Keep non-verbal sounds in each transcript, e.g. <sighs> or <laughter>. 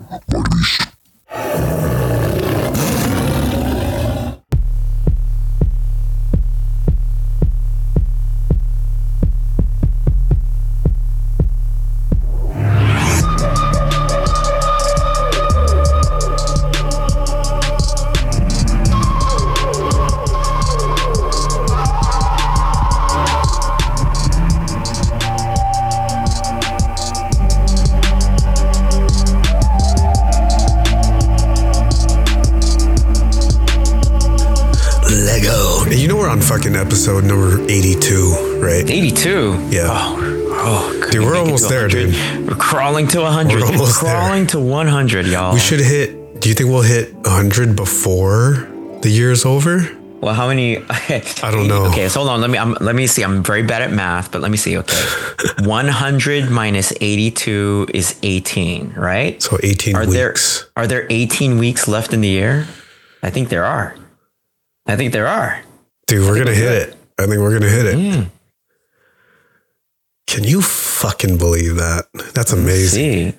Lego. Should hit, do you think we'll hit 100 before the year's over? Well, how many? <laughs> I don't know. Okay, so hold on. Let me. I'm, let me see. I'm very bad at math, but let me see. Okay, <laughs> 100 minus 82 is 18, right? So 18 Are weeks. there are there 18 weeks left in the year? I think there are. I think there are. Dude, we're going to hit it. I think we're going to hit it. Mm. Can you fucking believe that? That's amazing.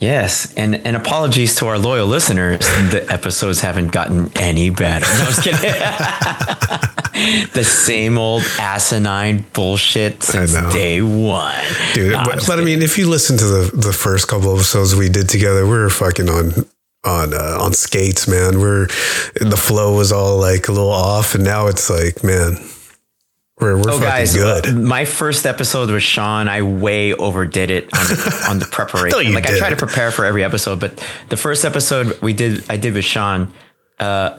Yes, and and apologies to our loyal listeners. The episodes haven't gotten any better. No, I was kidding. <laughs> the same old asinine bullshit since day one. Dude, I'm but, but I mean, if you listen to the, the first couple of episodes we did together, we were fucking on on uh, on skates, man. We're the flow was all like a little off, and now it's like, man, we're we're Oh, guys, good. my first episode with Sean, I way overdid it on the, <laughs> on the preparation. You like I try to prepare for every episode, but the first episode we did, I did with Sean. Uh,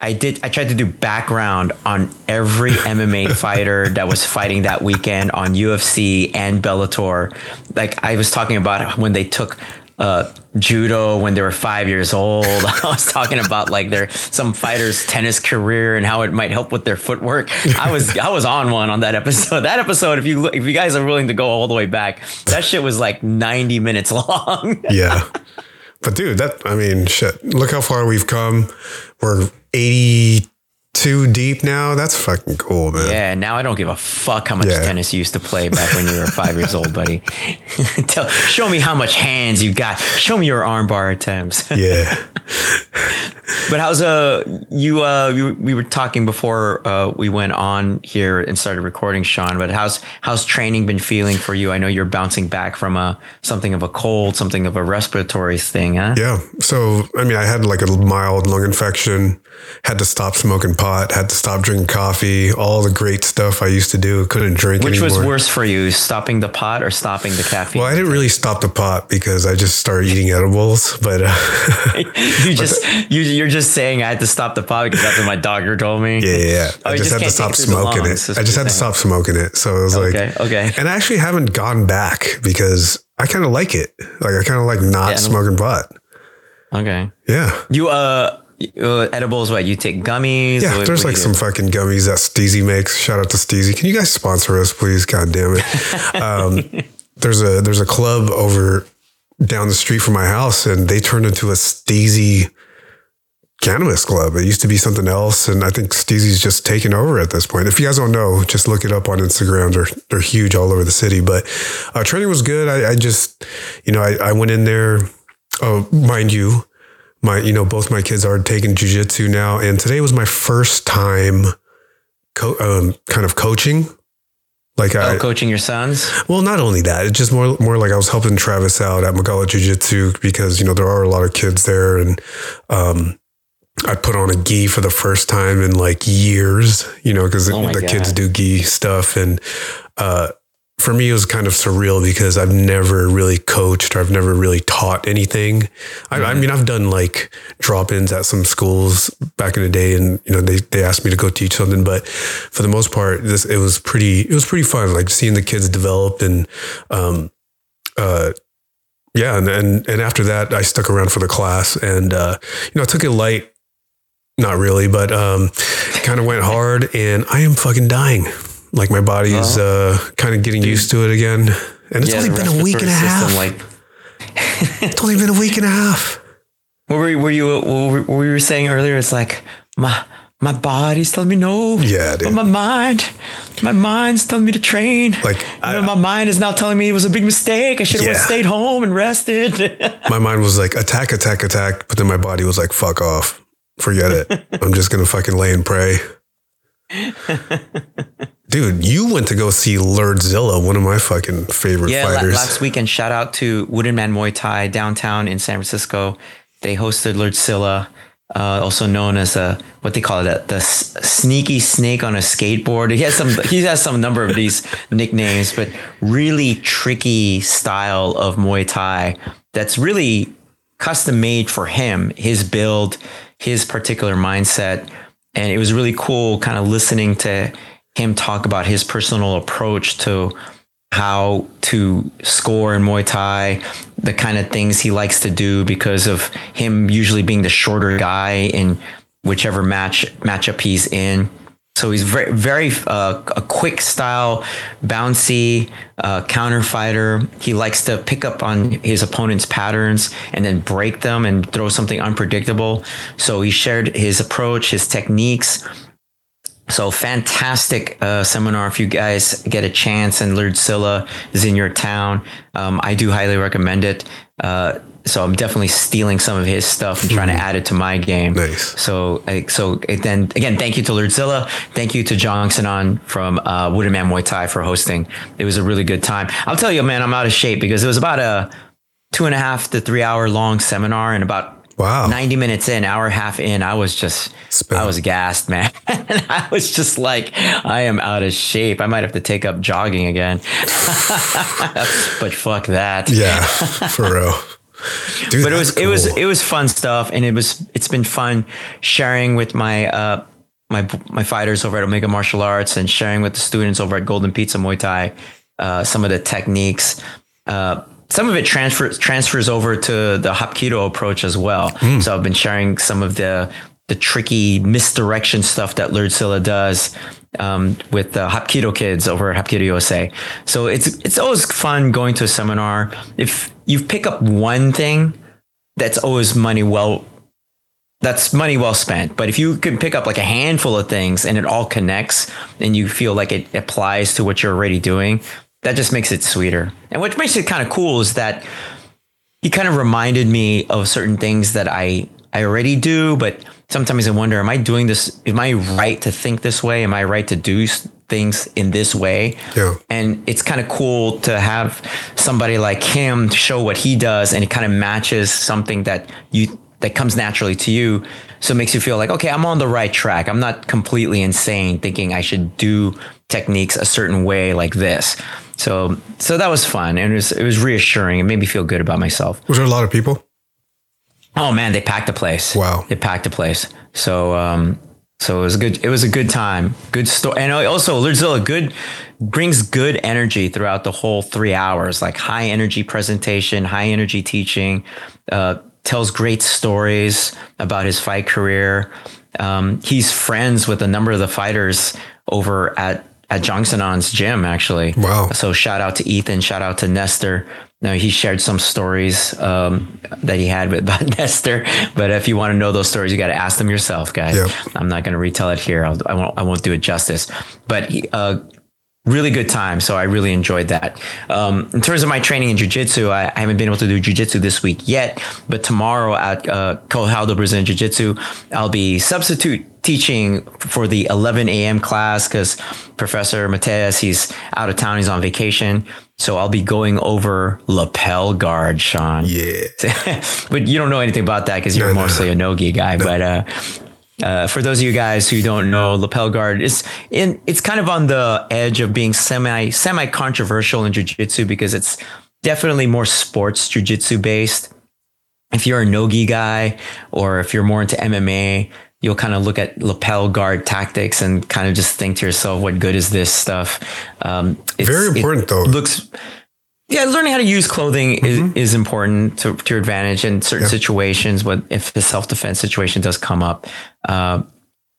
I did. I tried to do background on every <laughs> MMA fighter that was fighting that weekend on UFC and Bellator. Like I was talking about when they took uh, judo when they were five years old. <laughs> I was talking about like their some fighters' tennis career and how it might help with their footwork. I was I was on one on that episode. <laughs> That episode, if you if you guys are willing to go all the way back, that shit was like ninety minutes <laughs> long. yeah. But dude, that I mean, shit. Look how far we've come. We're 82 deep now. That's fucking cool, man. Yeah, now I don't give a fuck how much Yeah. tennis you used to play back when you were <laughs> five years old, buddy. <laughs> Tell, show me how much hands you got. Show me your armbar attempts. <laughs> Yeah. But how's uh you uh you, we were talking before uh we went on here and started recording, Sean. But how's how's training been feeling for you? I know you're bouncing back from a something of a cold, something of a respiratory thing, huh? Yeah. So, I mean, I had like a mild lung infection, had to stop smoking pot, had to stop drinking coffee, all the great stuff I used to do. Couldn't drink Which anymore. was worse for you, stopping the pot or stopping the caffeine? Well, I didn't really stop the pot because I just started eating edibles, but uh, <laughs> you <laughs> just you you're just saying I had to stop the pot because that's what my doctor told me. yeah, yeah, yeah. Oh, I just, just had to stop take through the smoking lungs, it. I just had to stop smoking it. So it was Okay, like, okay. And I actually haven't gone back because I kind of like it. Like I kind of like not Yeah, smoking pot. Okay. Yeah. You uh, uh edibles what? You take gummies? Yeah, What- there's what like some fucking gummies that Steezy makes. Shout out to Steezy. Can you guys sponsor us, please? God damn it. <laughs> Um, there's a there's a club over down the street from my house, and they turned into a Steezy cannabis club. It used to be something else, and I think Steezy's just taken over at this point. If you guys don't know, just look it up on Instagram. They're they're huge all over the city. But uh, training was good. I, I just, you know, I, I went in there. Oh, mind you, my you know both my kids are taking jujitsu now, and today was my first time, co- um, kind of coaching. Like I, Oh, coaching your sons? well, not only that, it's just more more like I was helping Travis out at Magala Jiu Jitsu because you know there are a lot of kids there, and um, I put on a gi for the first time in like years, you know, because Oh the kids do gi stuff, and uh, for me it was kind of surreal because I've never really coached or I've never really taught anything. I, Mm-hmm. I mean, I've done like drop-ins at some schools back in the day, and you know they they asked me to go teach something, but for the most part, this it was pretty it was pretty fun, like seeing the kids develop and um uh yeah, and and and after that, I stuck around for the class, and uh, you know, I took it light. Not really, but um, kind of went hard, and I am fucking dying. Like my body is uh, kind of getting used to it again, and it's Yeah, only been a week and a half. Like, <laughs> it's only been a week and a half. what were, you- were you what were, were you saying earlier? It's like my my body's telling me no. Yeah, dude. But my mind, my mind's telling me to train. Like, I- know, my mind is now telling me it was a big mistake. I should have Yeah. stayed home and rested. <laughs> My mind was like attack, attack, attack, but then my body was like fuck off. Forget it. <laughs> I'm just gonna fucking lay and pray. Dude, you went to go see Lerdsila, one of my fucking favorite yeah, fighters. last weekend, shout out to Wooden Man Muay Thai downtown in San Francisco. They hosted Lerdsila, uh, also known as a what they call it, the s- sneaky snake on a skateboard. He has some, he has some number of these <laughs> nicknames, but really tricky style of Muay Thai that's really custom made for him, his build, his particular mindset. And it was really cool kind of listening to him talk about his personal approach to how to score in Muay Thai, the kind of things he likes to do because of him usually being the shorter guy in whichever match matchup he's in. So he's very, very uh, a quick style, bouncy uh, counter fighter. He likes to pick up on his opponent's patterns and then break them and throw something unpredictable. So he shared his approach, his techniques. So fantastic uh, seminar. If you guys get a chance and Lerdsila is in your town, um, I do highly recommend it. Uh, so I'm definitely stealing some of his stuff and trying to add it to my game. Nice. So, so then again, thank you to Lerdsila. Thank you to Jongsanan from uh, Wooden Man Muay Thai for hosting. It was a really good time. I'll tell you, man, I'm out of shape because it was about a two and a half to three hour long seminar and about Wow. 90 minutes in, hour and a half in, I was just. I was gassed, man. and <laughs> I was just like, I am out of shape. I might have to take up jogging again. <laughs> but fuck that. Yeah, for real. <laughs> Dude, But it was, that's it was, it was fun stuff. And it was, it's been fun sharing with my, uh, my, my fighters over at Omega Martial Arts and sharing with the students over at Golden Pizza Muay Thai, uh, some of the techniques, uh, some of it transfers transfers over to the Hapkido approach as well. So I've been sharing some of the the tricky misdirection stuff that Lerdsila does um, with the Hapkido kids over at Hapkido USA. So it's it's always fun going to a seminar. If you pick up one thing, that's always money well that's money well spent. But if you can pick up like a handful of things and it all connects and you feel like it applies to what you're already doing, that just makes it sweeter. And what makes it kind of cool is that he kind of reminded me of certain things that I I already do, but sometimes I wonder, am I doing this? Am I right to think this way? Am I right to do things in this way? Yeah. And it's kind of cool to have somebody like him show what he does, and it kind of matches something that you that comes naturally to you. So it makes you feel like, okay, I'm on the right track. I'm not completely insane thinking I should do techniques a certain way like this. So so that was fun and it was it was reassuring. It made me feel good about myself. Was there a lot of people? Oh man, they packed the place. Wow. They packed the place. So um so it was a good it was a good time. Good story. And also Lerdsila good brings good energy throughout the whole 3 hours, like high energy presentation, high energy teaching, uh tells great stories about his fight career. Um he's friends with a number of the fighters over at at Jongsanan's gym actually. Wow. So shout out to Ethan, shout out to Nestor. Now he shared some stories um, that he had with <laughs> about Nestor, but if you want to know those stories, you got to ask them yourself, guys. Yep. I'm not going to retell it here. I'll, I won't. I won't do it justice. But uh, really good time. So I really enjoyed that. Um, in terms of my training in jujitsu, I, I haven't been able to do jujitsu this week yet, but tomorrow at uh, Kohaldo Brazilian Jiu Jitsu, I'll be substitute teaching for the 11 a.m. class because Professor Mateus, he's out of town, he's on vacation. So I'll be going over lapel guard, Sean. Yeah. <laughs> but you don't know anything about that because you're No, no, mostly a no-gi guy. But uh, uh, for those of you guys who don't know, lapel guard is in. It's kind of on the edge of being semi semi controversial in jujitsu because it's definitely more sports jujitsu based. If you're a no-gi guy or if you're more into MMA, you'll kind of look at lapel guard tactics and kind of just think to yourself, "What good is this stuff?" Um, it's- Very it important, though. Looks yeah, learning how to use clothing is, is important to, to your advantage in certain situations. But if a self defense situation does come up, uh,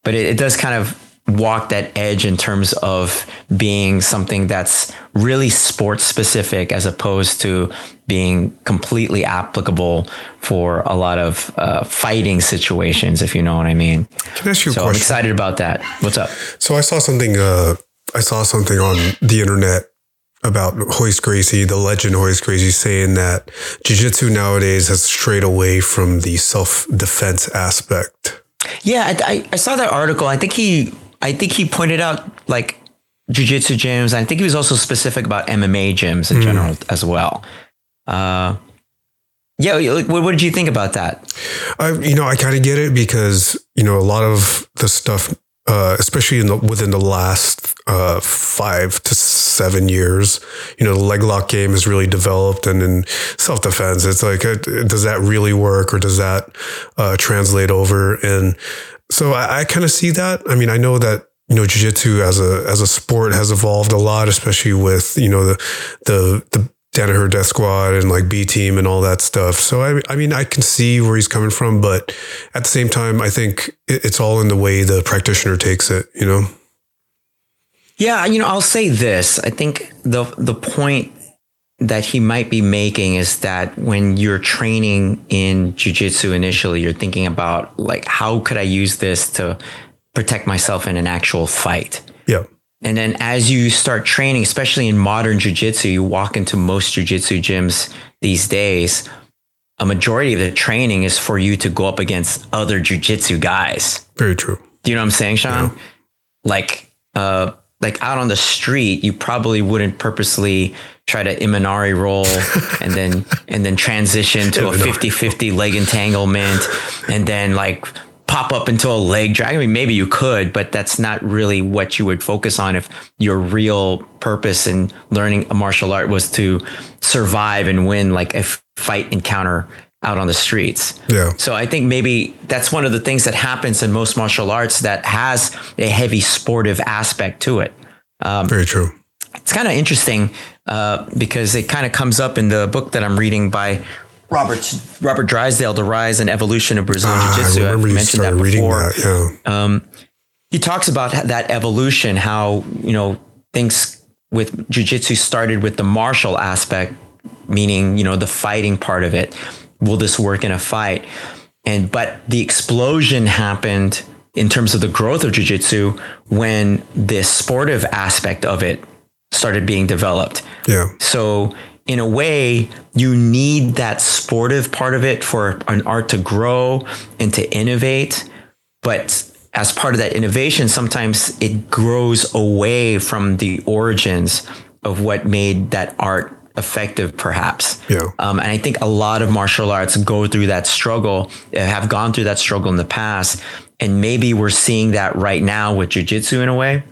but it, it does kind of walk that edge in terms of being something that's really sports specific as opposed to being completely applicable for a lot of uh, fighting situations, if you know what I mean. Can I ask you a So I'm excited about that. What's up? So I saw something. Uh, I saw something on the internet about Royce Gracie, the legend Royce Gracie, saying that jiu-jitsu nowadays has strayed away from the self-defense aspect. Yeah, I, I saw that article. I think he, I think he pointed out like jujitsu gyms. I think he was also specific about MMA gyms in general as well. Uh, yeah, what, what did you think about that? I, you know, I kind of get it because you know a lot of the stuff, uh, especially in the, within the last uh, five to seven years, you know, the leg lock game has really developed, and in self defense, it's like, uh, does that really work, or does that uh, translate over? And so I, I kind of see that. I mean, I know that you know, jiu-jitsu as a as a sport has evolved a lot, especially with you know the the the Danaher Death Squad and like B Team and all that stuff. So I I mean I can see where he's coming from, but at the same time, I think it, it's all in the way the practitioner takes it. You know. Yeah, you know, I'll say this. I think the the point that he might be making is that when you're training in jiu-jitsu initially, you're thinking about like how could I use this to protect myself in an actual fight? Yeah. And then as you start training, especially in modern jujitsu, you walk into most jujitsu gyms these days, a majority of the training is for you to go up against other jujitsu guys. Very true. Do you know what I'm saying, Sean? Like, uh, like out on the street, you probably wouldn't purposely try to Imanari roll and then and then transition to a 50-50 leg entanglement and then like pop up into a leg drag. I mean, maybe you could, but that's not really what you would focus on if your real purpose in learning a martial art was to survive and win like a fight encounter out on the streets. Yeah. So I think maybe that's one of the things that happens in most martial arts that has a heavy sportive aspect to it. Um, Very true. It's kind of interesting uh, because it kind of comes up in the book that I'm reading by Robert Robert Drysdale, The Rise and Evolution of Brazilian Ah, Jiu-Jitsu. I've remember you mentioned that before. that. Yeah. He talks about that evolution, how you know things with jiu-jitsu started with the martial aspect, meaning you know the fighting part of it. Will this work in a fight? And but the explosion happened in terms of the growth of jiu-jitsu when the sportive aspect of it started being developed. Yeah. So in a way, you need that sportive part of it for an art to grow and to innovate. But as part of that innovation, sometimes it grows away from the origins of what made that art effective, perhaps. Yeah. Um, and I think a lot of martial arts go through that struggle, uh, have gone through that struggle in the past. And maybe we're seeing that right now with jujitsu in a way.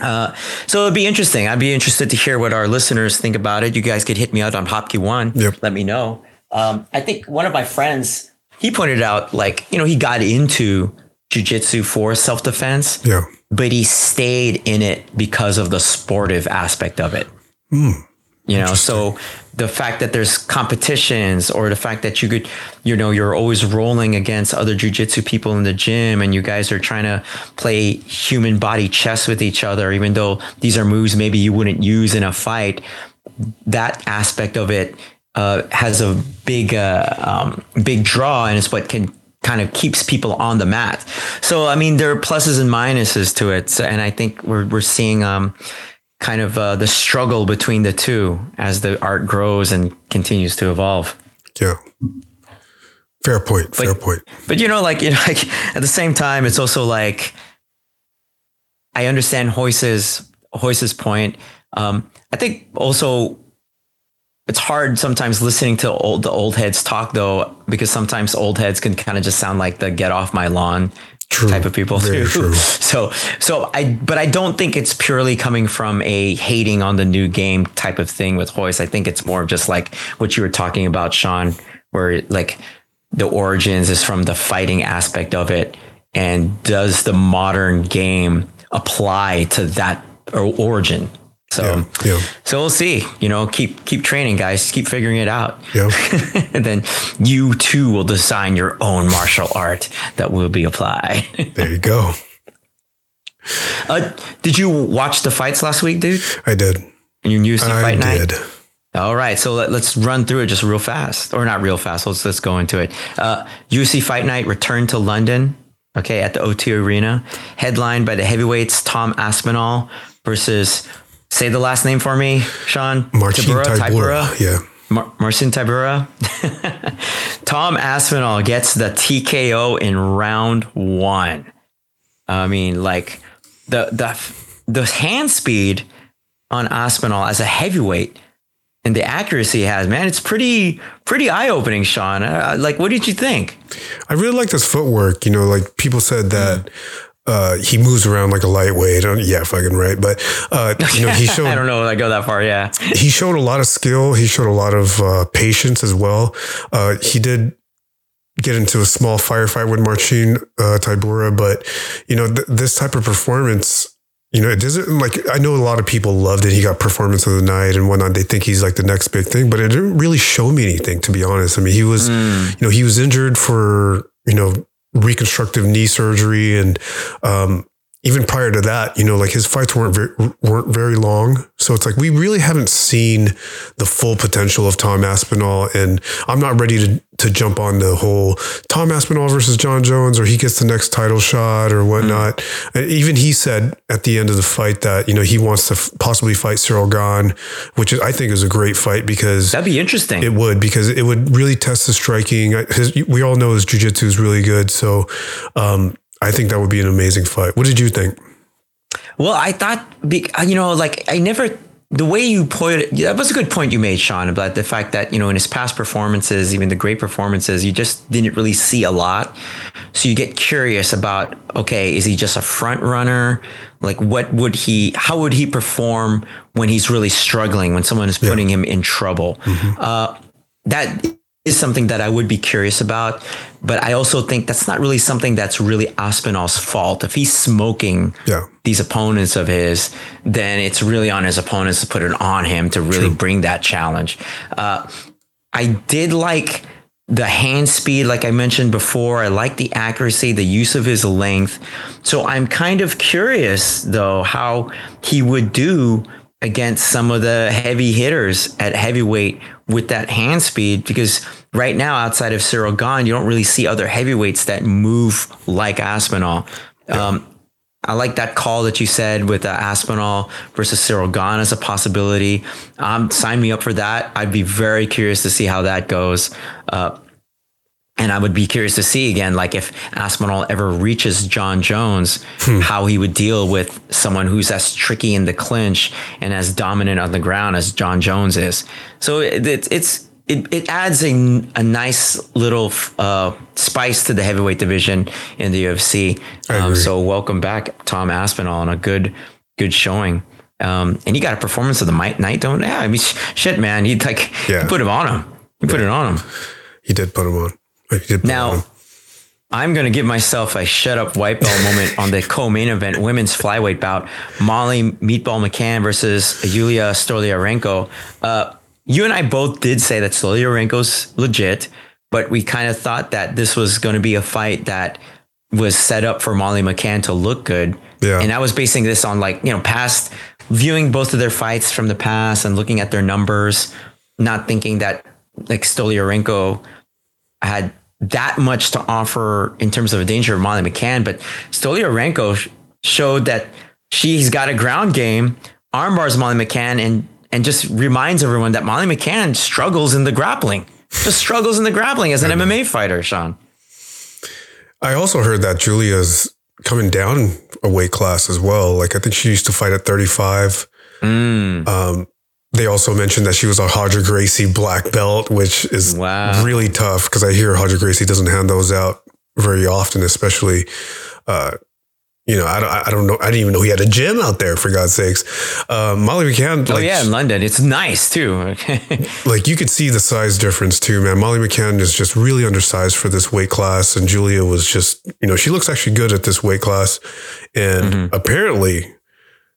Uh, so it'd be interesting. I'd be interested to hear what our listeners think about it. You guys could hit me out on Hapki One. Yep. Let me know. Um, I think one of my friends he pointed out like you know he got into jujitsu for self defense, Yeah. but he stayed in it because of the sportive aspect of it. Hmm. You know, so the fact that there's competitions or the fact that you could, you know, you're always rolling against other jujitsu people in the gym and you guys are trying to play human body chess with each other, even though these are moves maybe you wouldn't use in a fight. That aspect of it uh, has a big, uh, um, big draw and it's what can kind of keeps people on the mat. So, I mean, there are pluses and minuses to it. So, and I think we're, we're seeing, um, kind of uh, the struggle between the two as the art grows and continues to evolve. Yeah. Fair point. Fair point. But you know, like <laughs> you know, like at the same time, it's also like I understand Royce's Royce's point. Um, I think also it's hard sometimes listening to old the old heads talk though, because sometimes old heads can kind of just sound like the get off my lawn True. type of people Very too. true. <laughs> So so I but I don't think it's purely coming from a hating on the new game type of thing with Royce. I think it's more of just like what you were talking about, Sean, where like the origins is from the fighting aspect of it. And does the modern game apply to that origin? So Yeah. Yeah. so we'll see. You know, keep keep training, guys. Keep figuring it out. Yeah. and <laughs> then you too will design your own martial art that will be applied. <laughs> There you go. Uh, did you watch the fights last week, dude? I did. You UFC I fight night. did. All right, so let, us run through it just real fast, or not real fast. Let's let's go into it. Uh, UFC Fight Night returned to London. Okay, at the O2 Arena, headlined by the heavyweights Tom Aspinall versus say the last name for me, Sean. Marcin Tybura, Tybura. Yeah. Mar- Marcin Tybura. <laughs> Tom Aspinall gets the TKO in round one. I mean, like the the the hand speed on Aspinall as a heavyweight and the accuracy he has, man, it's pretty pretty eye opening, Sean. Uh, like, what did you think? I really like this footwork. You know, like people said that. Uh, he moves around like a lightweight. Yeah, fucking right. But uh, you know, he <laughs> showed. I don't know. If I go that far. Yeah. he showed a lot of skill. He showed a lot of uh, patience as well. Uh, he did get into a small firefight with Marcin uh, Tybura, but you know, th- this type of performance you know, it doesn't like I know a lot of people loved it. He got performance of the night and whatnot. They think he's like the next big thing, but it didn't really show me anything, to be honest. I mean, he was, mm. you know, he was injured for, you know, reconstructive knee surgery and um, even prior to that, you know, like his fights weren't very, weren't very long. So it's like we really haven't seen the full potential of Tom Aspinall, and I'm not ready to to jump on the whole Tom Aspinall versus Jon Jones, or he gets the next title shot or whatnot. Mm. Even he said at the end of the fight that you know he wants to f- possibly fight Cyril Gane, which I think is a great fight because that'd be interesting. It would because it would really test the striking. His, we all know his jujitsu is really good, so. Um, I think that would be an amazing fight. What did you think? Well, I thought, you know, like I never, the way you put it, that was a good point you made, Sean, about the fact that, you know, in his past performances, even the great performances, you just didn't really see a lot. So you get curious about, okay, is he just a front runner? Like, what would he, how would he perform when he's really struggling, when someone is putting yeah. him in trouble? Mm-hmm. Uh, that is something that I would be curious about. But I also think that's not really something that's really Aspinall's fault. If he's smoking yeah. these opponents of his, then it's really on his opponents to put it on him to really True. bring that challenge. Uh, I did like the hand speed, like I mentioned before. I like the accuracy, the use of his length. So I'm kind of curious, though, how he would do against some of the heavy hitters at heavyweight with that hand speed because right now outside of Cyril Gane, you don't really see other heavyweights that move like Aspinall. Um, I like that call that you said with uh, Aspinall versus Cyril Gane as a possibility. Um, sign me up for that. I'd be very curious to see how that goes. Uh, and I would be curious to see again, like if Aspinall ever reaches Jon Jones, hmm. how he would deal with someone who's as tricky in the clinch and as dominant on the ground as Jon Jones is. So it, it, it's it, it adds a, a nice little uh, spice to the heavyweight division in the UFC. Um, so welcome back, Tom Aspinall, on a good good showing. Um, and he got a performance of the night, don't? Yeah, I mean, shit, man, he like yeah. put him on him. He yeah. put it on him. He did put him on now, I'm going to give myself a shut up white belt moment on the co main event women's flyweight bout Molly Meatball McCann versus Yulia Stoliarenko. Uh, you and I both did say that Stoliarenko's legit, but we kind of thought that this was going to be a fight that was set up for Molly McCann to look good. Yeah. And I was basing this on like, you know, past viewing both of their fights from the past and looking at their numbers, not thinking that like Stoliarenko had that much to offer in terms of a danger of Molly McCann, but Stoliarenko showed that she's got a ground game, armbars Molly McCann, and and just reminds everyone that Molly McCann struggles in the grappling, just struggles in the grappling as an MMA fighter. Sean, I also heard that Julia's coming down a weight class as well. Like I think she used to fight at 35. Mm. Um, they also mentioned that she was a Roger Gracie black belt, which is wow. really tough because I hear Roger Gracie doesn't hand those out very often, especially. Uh, you know, I don't, I don't know. I didn't even know he had a gym out there. For God's sakes, uh, Molly McCann. Oh like, yeah, in London, it's nice too. <laughs> like you could see the size difference too, man. Molly McCann is just really undersized for this weight class, and Julia was just, you know, she looks actually good at this weight class, and mm-hmm. apparently,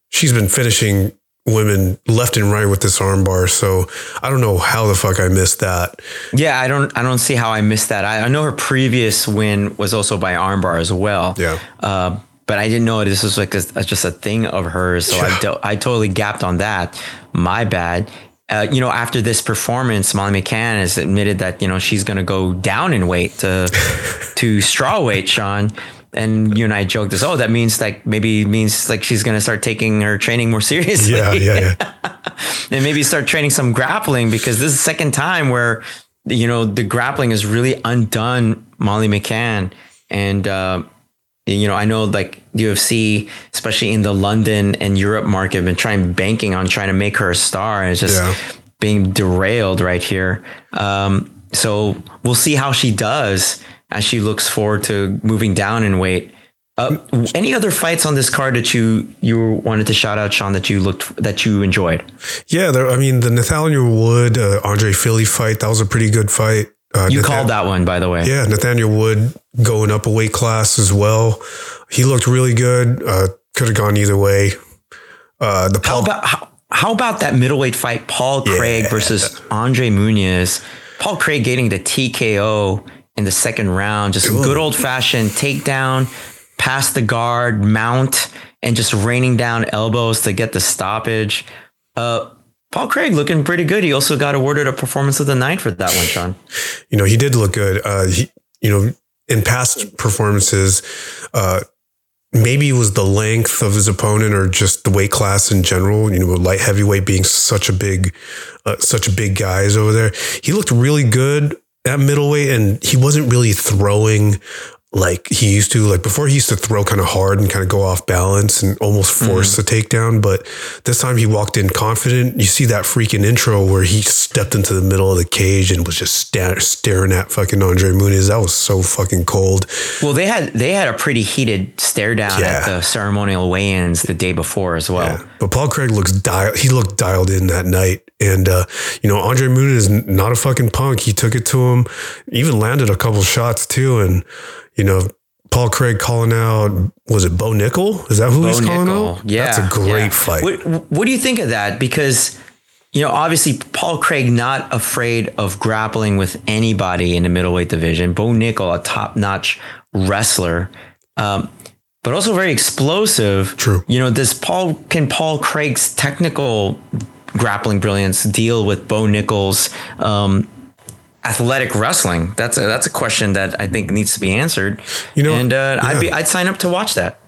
she's been finishing women left and right with this armbar. So I don't know how the fuck I missed that. Yeah, I don't I don't see how I missed that. I, I know her previous win was also by armbar as well. Yeah. Uh, but I didn't know this was like a, just a thing of hers. So I, do, I totally gapped on that. My bad. Uh, you know, after this performance, Molly McCann has admitted that you know she's going to go down in weight to <laughs> to straw weight, Sean. And you and I joked this. Oh, that means like maybe means like she's going to start taking her training more <laughs> seriously. Yeah, yeah, yeah. <laughs> and maybe start training some grappling because this is the second time where you know the grappling has really undone Molly McCann. And uh, you know, I know like UFC, especially in the London and Europe market, have been trying banking on trying to make her a star, and it's just yeah. being derailed right here. Um, so we'll see how she does as she looks forward to moving down in weight. Uh, any other fights on this card that you you wanted to shout out, Sean, that you looked that you enjoyed? Yeah, there, I mean the Nathaniel Wood uh, Andre Fili fight that was a pretty good fight. Uh, you Nathan- called that one, by the way. Yeah, Nathaniel Wood going up a weight class as well. He looked really good. Uh, could have gone either way. Uh, the Paul- how about how, how, about that middleweight fight, Paul Craig yeah. versus Andre Muniz? Paul Craig getting the TKO in the second round, just Ooh. good old fashioned takedown, past the guard, mount, and just raining down elbows to get the stoppage. Uh, Paul Craig looking pretty good. He also got awarded a performance of the night for that one, Sean. You know, he did look good. Uh, he, you know, in past performances, uh, maybe it was the length of his opponent or just the weight class in general. You know, light heavyweight being such a big, uh, such a big guys over there. He looked really good at middleweight, and he wasn't really throwing like he used to like before he used to throw kind of hard and kind of go off balance and almost force mm-hmm. the takedown but this time he walked in confident. You see that freaking intro where he stepped into the middle of the cage and was just st- staring at fucking Andre Muniz. That was so fucking cold. Well they had they had a pretty heated stare down yeah. at the ceremonial weigh-ins the day before as well. Yeah. but Paul Craig looks dialed he looked dialed in that night. And uh, you know Andre Muniz is not a fucking punk. He took it to him even landed a couple shots too. And you know, Paul Craig calling out, was it Bo Nickal? Is that who Bo he's calling Nickal. out? Yeah. That's a great yeah. fight. What, what do you think of that? Because, you know, obviously Paul Craig not afraid of grappling with anybody in the middleweight division. Bo Nickal, a top notch wrestler. Um, but also very explosive. True. You know, does Paul can Paul Craig's technical grappling brilliance deal with Bo Nickal's um, athletic wrestling? That's a that's a question that I think needs to be answered. You know, and uh, yeah. I'd be I'd sign up to watch that.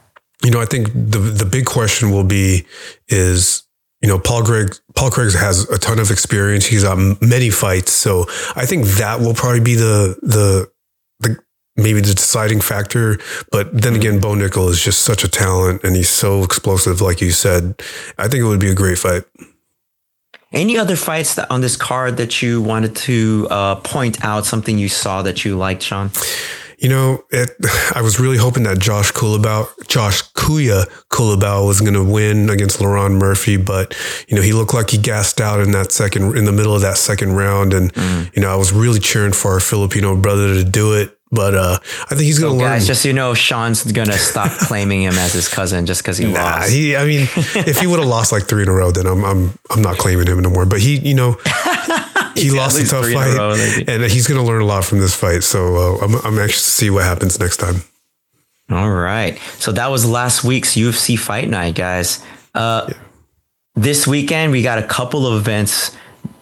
You know, I think the the big question will be is you know Paul Craig Paul Craig has a ton of experience. He's on many fights, so I think that will probably be the the the maybe the deciding factor. But then again, Bo Nickal is just such a talent, and he's so explosive, like you said. I think it would be a great fight. Any other fights that on this card that you wanted to uh, point out something you saw that you liked, Sean? You know, it, <laughs> I was really hoping that Josh Culibao, Josh Kuya Culibao was going to win against Lerone Murphy, but you know he looked like he gassed out in that second, in the middle of that second round, and mm. you know I was really cheering for our Filipino brother to do it. But uh, I think he's going to so learn. Guys, just so you know, Sean's going to stop <laughs> claiming him as his cousin just because he nah, lost. He, I mean, if he would have lost like three in a row, then I'm I'm I'm not claiming him anymore. But he, you know, <laughs> he lost a tough fight, row, and he's going to learn a lot from this fight. So uh, I'm I'm anxious to see what happens next time. All right. So that was last week's UFC Fight Night, guys. Uh, yeah. This weekend we got a couple of events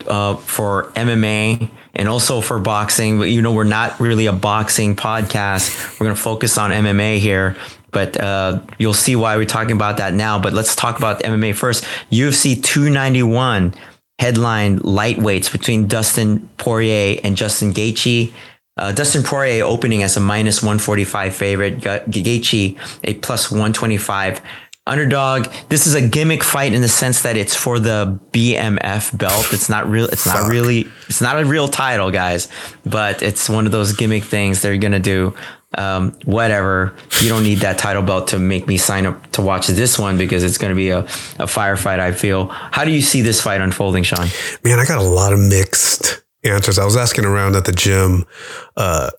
uh, for MMA and also for boxing. But you know, we're not really a boxing podcast. We're going to focus on MMA here. But uh, you'll see why we're talking about that now. But let's talk about MMA first. UFC 291 headline lightweights between Dustin Poirier and Justin Gaethje. Uh, Dustin Poirier opening as a minus 145 favorite, Gaethje a plus 125 underdog. This is a gimmick fight in the sense that it's for the BMF belt. It's not real. It's not really. It's not a real title, guys. But it's one of those gimmick things they're gonna do. Um, whatever. You don't need that title belt to make me sign up to watch this one because it's going to be a, a firefight. I feel. How do you see this fight unfolding, Sean? Man, I got a lot of mixed answers. I was asking around at the gym. Uh,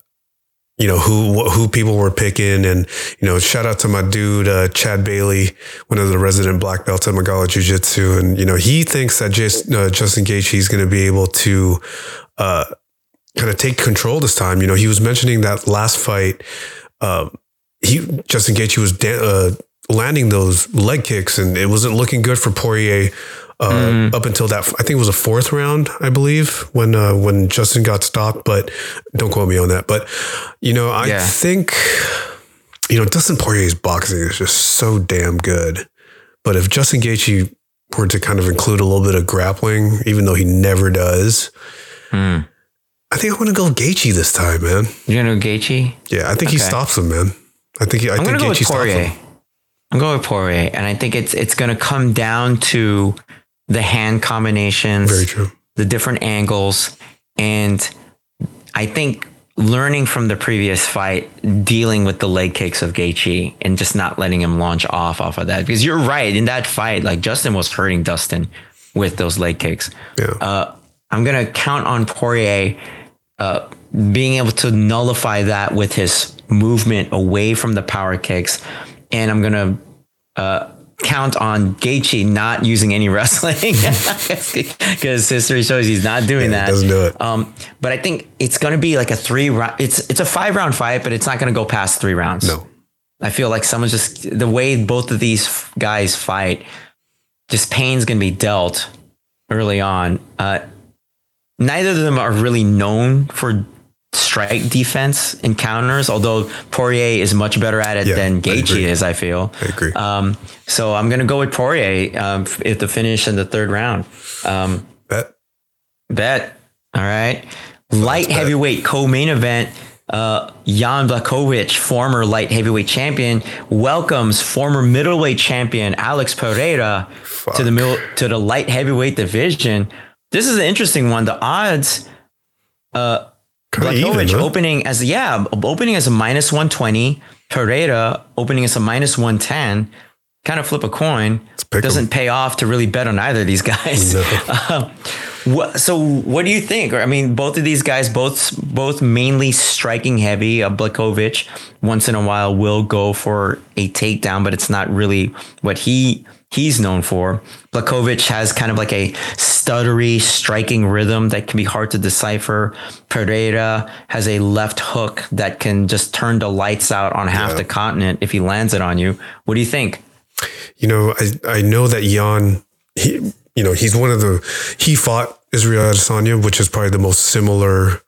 you know who who people were picking and you know shout out to my dude uh, Chad Bailey one of the resident black belts at Magala Jiu Jitsu and you know he thinks that just, uh, Justin Gaethje is going to be able to uh, kind of take control this time you know he was mentioning that last fight um, he Justin Gaethje was da- uh, landing those leg kicks, and it wasn't looking good for Poirier. Uh, Mm. Up until that, I think it was a fourth round, I believe, when uh, when Justin got stopped. But don't quote me on that. But you know, I Yeah. think you know Dustin Poirier's boxing is just so damn good. But if Justin Gaethje were to kind of include a little bit of grappling, even though he never does, Hmm. I think I'm going to go Gaethje this time, man. You're gonna go Gaethje? Yeah, I think he stops him, man. I think he, I I'm think gonna go with Gaethje stops Poirier. him. I'm going with Poirier, and I think it's it's gonna come down to the hand combinations, Very true. the different angles, and I think learning from the previous fight, dealing with the leg kicks of Gaethje and just not letting him launch off off of that. Because you're right in that fight, like Justin was hurting Dustin with those leg kicks. Yeah. Uh, I'm gonna count on Poirier uh, being able to nullify that with his movement away from the power kicks, and I'm gonna uh, count on Gaethje not using any wrestling <laughs> because history shows he's not doing Yeah, that. doesn't do it. Um, but I think it's gonna be like a three round. It's it's a five round fight, but it's not gonna go past three rounds. no. I feel like someone's just the way both of these guys fight, just pain's gonna be dealt early on. Uh, neither of them are really known for strike defense encounters, although Poirier is much better at it Yeah, than Gaethje is. I feel. I agree. Um, so I'm gonna go with Poirier um, at the finish in the third round. Um, Bet. Bet. All right. Light bet. heavyweight co-main event. Uh, Jan Blachowicz, former light heavyweight champion, welcomes former middleweight champion Alex Pereira to the middle to the light heavyweight division. This is an interesting one. The odds, uh, Kinda even, huh? opening as yeah, opening as a minus one twenty. Pereira opening as a minus one ten. Kind of flip a coin. Doesn't pay off to really bet on either of these guys. No. Uh, <laughs> what, so what do you think? I mean, both of these guys, both both mainly striking heavy. Uh, Blachowicz once in a while will go for a takedown, but it's not really what he he's known for. Blachowicz has kind of like a stuttery striking rhythm that can be hard to decipher. Pereira has a left hook that can just turn the lights out on half Yeah. the continent if he lands it on you. What do you think? You know, I, I know that Jan, he, you know, he's one of the, he fought Israel Adesanya, which is probably the most similar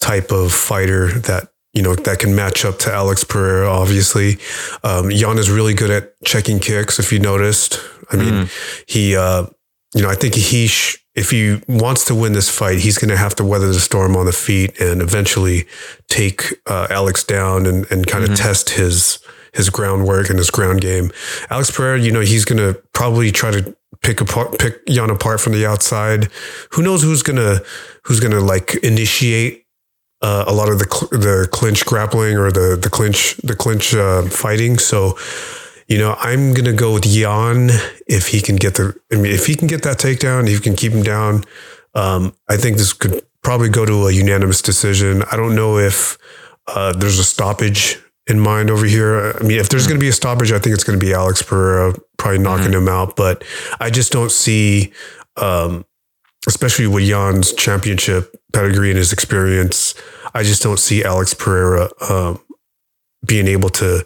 type of fighter that, you know, that can match up to Alex Pereira, obviously. Um, Jan is really good at checking kicks, if you noticed. I mean, he, uh, you know, I think he, sh- if he wants to win this fight, he's going to have to weather the storm on the feet and eventually take uh, Alex down and, and kind of test his his groundwork and his ground game. Alex Pereira, you know, he's going to probably try to pick apart, pick Jan apart from the outside. Who knows who's gonna who's gonna like initiate uh, a lot of the cl- the clinch grappling or the the clinch the clinch uh, fighting. So, you know, I'm gonna go with Jan if he can get the. I mean, if he can get that takedown, if he can keep him down. Um, I think this could probably go to a unanimous decision. I don't know if uh, there's a stoppage in mind over here. I mean, if there's going to be a stoppage, I think it's going to be Alex Pereira probably knocking him out. But I just don't see, um, especially with Jan's championship pedigree and his experience, I just don't see Alex Pereira um, being able to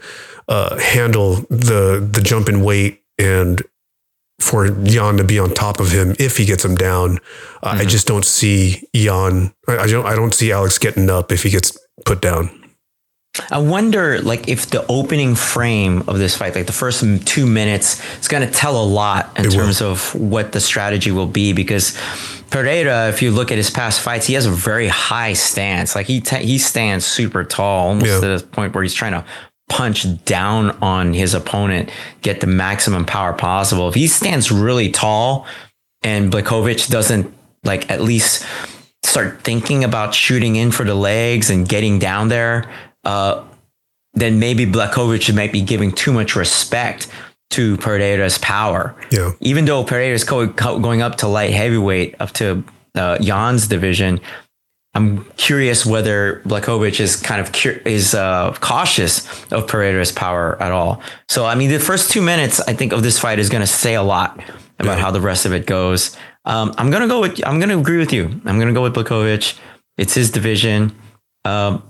uh, handle the the jump in weight and for Jan to be on top of him if he gets him down. Uh, I just don't see Jan. I, I don't. I don't see Alex getting up if he gets put down. I wonder, like, if the opening frame of this fight, like the first two minutes, is going to tell a lot in It will. terms of what the strategy will be. Because Pereira, if you look at his past fights, he has a very high stance. Like he he stands super tall, almost Yeah. to the point where he's trying to punch down on his opponent, get the maximum power possible. If he stands really tall, and Blachowicz doesn't like at least start thinking about shooting in for the legs and getting down there, uh, then maybe Blachowicz might be giving too much respect to Pereira's power. Yeah. Even though Pereira's co- co- going up to light heavyweight, up to uh, Jan's division, I'm curious whether Blachowicz is kind of cur- is uh, cautious of Pereira's power at all. So, I mean, the first two minutes, I think, of this fight is going to say a lot about how the rest of it goes. Um, I'm going to go with, I'm going to agree with you. I'm going to go with Blachowicz. It's his division. Um,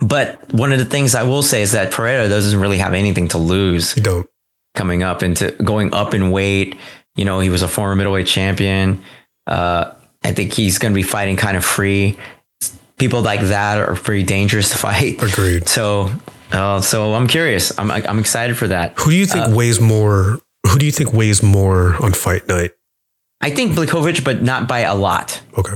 But one of the things I will say is that Pereira doesn't really have anything to lose. You don't coming up into going up in weight. You know, he was a former middleweight champion. Uh, I think he's going to be fighting kind of free. People like that are pretty dangerous to fight. Agreed. So, uh, so I'm curious. I'm I'm excited for that. Who do you think uh, weighs more? Who do you think weighs more on fight night? I think Blachowicz, but not by a lot. Okay.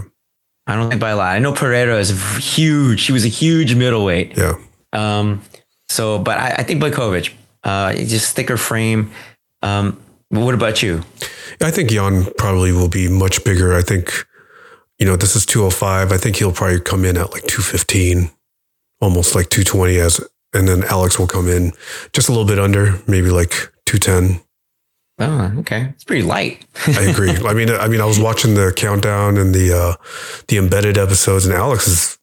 I don't think by a lot. I know Pereira is huge. She was a huge middleweight. Yeah. Um. So, but I, I think Blachowicz, uh, just thicker frame. Um. What about you? I think Jan probably will be much bigger. I think, you know, this is 205. I think he'll probably come in at like 215, almost like 220 as, and then Alex will come in just a little bit under, maybe like 210. Oh, okay. It's pretty light. I agree. <laughs> I mean, I mean, I was watching the countdown and the uh, the embedded episodes, and Alex is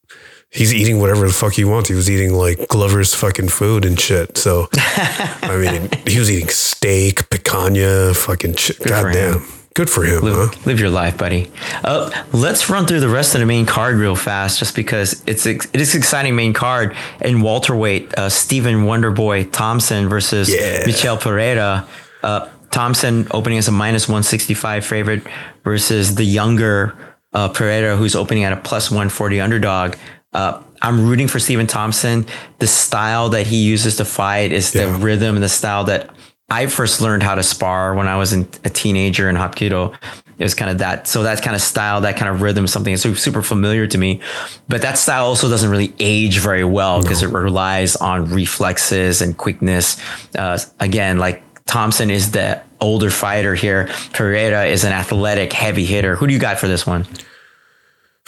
he's eating whatever the fuck he wants. He was eating like Glover's fucking food and shit. So, I mean, <laughs> he was eating steak, picanha, fucking shit. Good Goddamn. Good for him. Live, huh? live, your life, buddy. Uh, let's run through the rest of the main card real fast, just because it's it is exciting main card in welterweight. Uh, Stephen Wonderboy Thompson versus yeah. Michel Pereira. Uh, Thompson opening as a minus 165 favorite versus the younger uh, Pereira, who's opening at a plus 140 underdog. Uh, I'm rooting for Stephen Thompson. The style that he uses to fight is the yeah. rhythm and the style that I first learned how to spar when I was in, a teenager in Hapkido. It was kind of that. So that kind of style, that kind of rhythm, something that's super familiar to me. But that style also doesn't really age very well because no. it relies on reflexes and quickness. Uh, again, like Thompson is the older fighter here. Pereira is an athletic, heavy hitter. Who do you got for this one?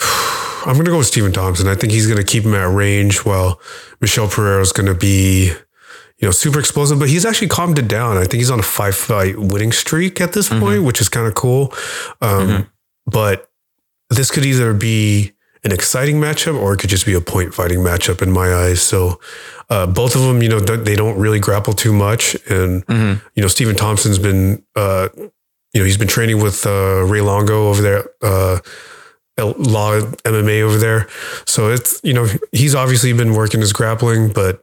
<sighs> I'm going to go with Stephen Thompson. I think he's going to keep him at range while Michel Pereira is going to be, you know, super explosive, but he's actually calmed it down. I think he's on a five fight winning streak at this mm-hmm. point, which is kind of cool. Um, mm-hmm. But this could either be an exciting matchup or it could just be a point fighting matchup in my eyes. So uh, both of them, you know, they don't really grapple too much. And, mm-hmm. you know, Stephen Thompson's been, uh, you know, he's been training with uh, Ray Longo over there, uh, law MMA over there. So it's, you know, he's obviously been working his grappling, but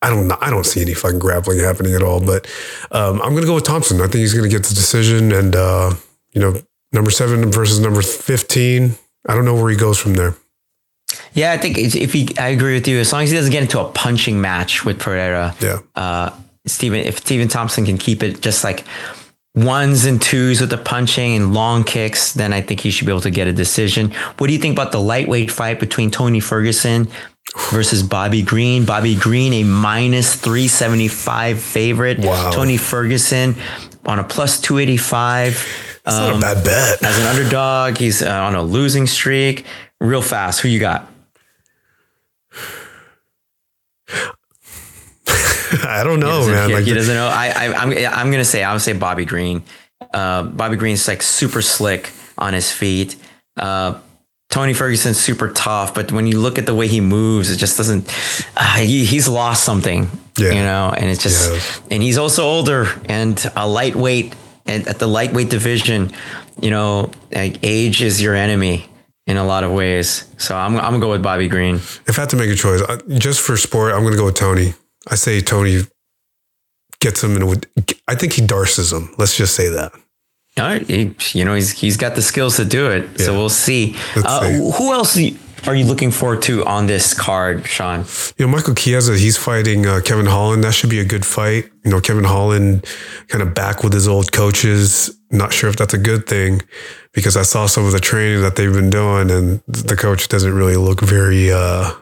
I don't know, I don't see any fucking grappling happening at all. But um, I'm gonna go with Thompson. I think he's gonna get the decision and uh, you know, number seven versus number 15. I don't know where he goes from there. Yeah, I think if he, I agree with you. As long as he doesn't get into a punching match with Pereira, yeah. Uh, Stephen, if Stephen Thompson can keep it just like ones and twos with the punching and long kicks, then I think he should be able to get a decision. What do you think about the lightweight fight between Tony Ferguson versus Bobby Green? Bobby Green, a minus 375 favorite. Wow. Tony Ferguson on a plus 285. That's um, not a um, bad bet. As an underdog, he's uh, on a losing streak. Real fast, who you got? <laughs> I don't know, man. He, like, he doesn't know. I, I am I'm, I'm gonna say I would say Bobby Green. Uh, Bobby Green's like super slick on his feet. Uh, Tony Ferguson's super tough, but when you look at the way he moves, it just doesn't. Uh, he, he's lost something, yeah. you know. And it's just, yeah. and he's also older and a lightweight, and at the lightweight division, you know, like age is your enemy in a lot of ways. So I'm I'm gonna go with Bobby Green. If I had to make a choice, just for sport, I'm gonna go with Tony. I say Tony gets him and I think he darces him. Let's just say that. All right, he, you know he's he's got the skills to do it. Yeah. So we'll see. Uh, see. Who else are you looking forward to on this card, Sean? You know, Michael Chiesa, he's fighting uh, Kevin Holland. That should be a good fight. You know, Kevin Holland kind of back with his old coaches. Not sure if that's a good thing because I saw some of the training that they've been doing, and the coach doesn't really look very. Uh,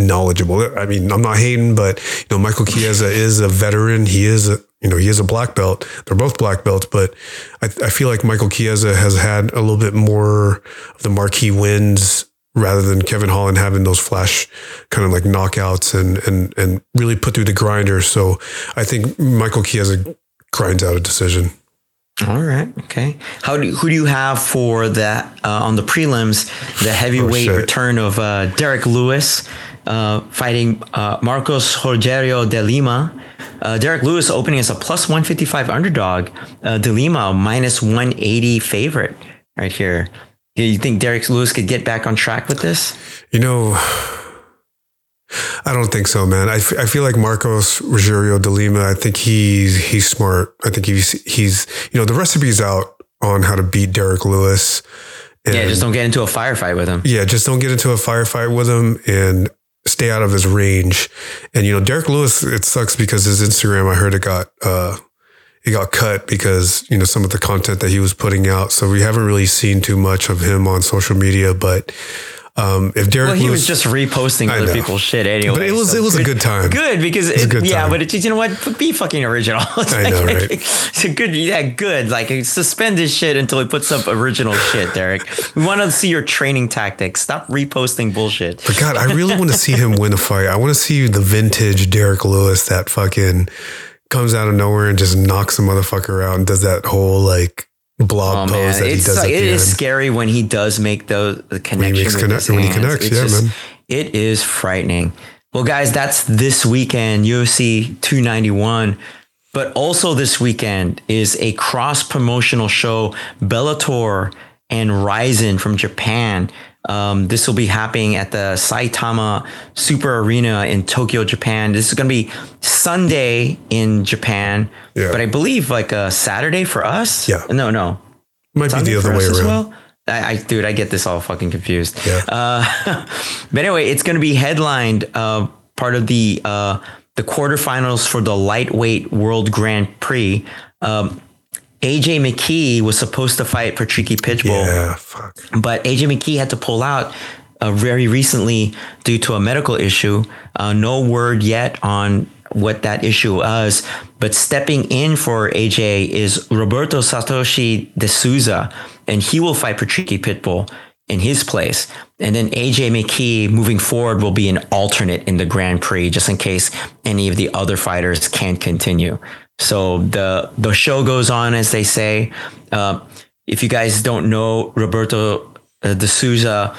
knowledgeable. I mean, I'm not hating, but you know, Michael Chiesa is a veteran. He is a you know he is a black belt. They're both black belts, but I, I feel like Michael Chiesa has had a little bit more of the marquee wins rather than Kevin Holland having those flash kind of like knockouts and and and really put through the grinder. So I think Michael Chiesa grinds out a decision. All right. Okay. How do who do you have for that uh, on the prelims? The heavyweight oh, return of uh, Derrick Lewis uh, fighting uh, Marcos Rogerio de Lima. Uh, Derrick Lewis opening as a plus 155 underdog. Uh, de Lima minus 180 favorite right here. Do you think Derrick Lewis could get back on track with this? You know, I don't think so, man. I, f- I feel like Marcos Rogerio de Lima. I think he's he's smart. I think he's he's you know the recipe's out on how to beat Derrick Lewis. And yeah, just don't get into a firefight with him. Yeah, just don't get into a firefight with him and stay out of his range. And you know, Derrick Lewis, it sucks because his Instagram, I heard it got uh it got cut because you know some of the content that he was putting out. So we haven't really seen too much of him on social media, but um, if Derrick, well, he Lewis, was just reposting other people's shit anyway. But it was so it was good, a good time. Good because it, good yeah, time. but it, you know what? Be fucking original. <laughs> It's I like, know, right? <laughs> It's a good, yeah, good. Like suspend this shit until he puts up original shit, Derrick. We want to see your training tactics. Stop reposting bullshit. But God, I really want to see him win a fight. I want to see the vintage Derrick Lewis that fucking comes out of nowhere and just knocks a motherfucker out and does that whole like blog oh, pose that it's he does. Like, it is end. scary when he does make those the connection. When he, connect, when he connects, it's yeah, just, man. It is frightening. Well, guys, that's this weekend, UFC 291. But also this weekend is a cross promotional show, Bellator and Rizin from Japan. Um, this will be happening at the Saitama Super Arena in Tokyo, Japan. This is going to be Sunday in Japan, yeah. but I believe like a Saturday for us. Yeah. No, no. Might Sunday be the other way around. Well. I, I, dude, I get this all fucking confused. Yeah. Uh, <laughs> but anyway, it's going to be headlined uh, part of the uh, the quarterfinals for the lightweight World Grand Prix. Um, AJ McKee was supposed to fight Patricky Pitbull. Yeah, fuck. But AJ McKee had to pull out uh, very recently due to a medical issue. Uh, no word yet on what that issue was. But stepping in for AJ is Roberto Satoshi de Souza, and he will fight Patricky Pitbull in his place. And then AJ McKee moving forward will be an alternate in the Grand Prix just in case any of the other fighters can't continue. So the the show goes on, as they say. Uh, if you guys don't know Roberto uh, de Souza,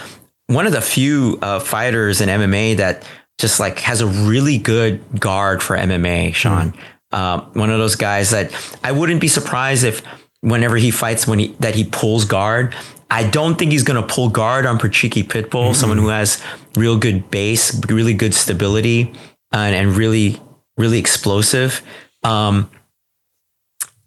one of the few uh, fighters in MMA that just like has a really good guard for MMA, Sean. Mm. one of those guys that I wouldn't be surprised if whenever he fights when he that he pulls guard. I don't think he's going to pull guard on Patricky Pitbull, mm-hmm. someone who has real good base, really good stability, and, and really really explosive. Um,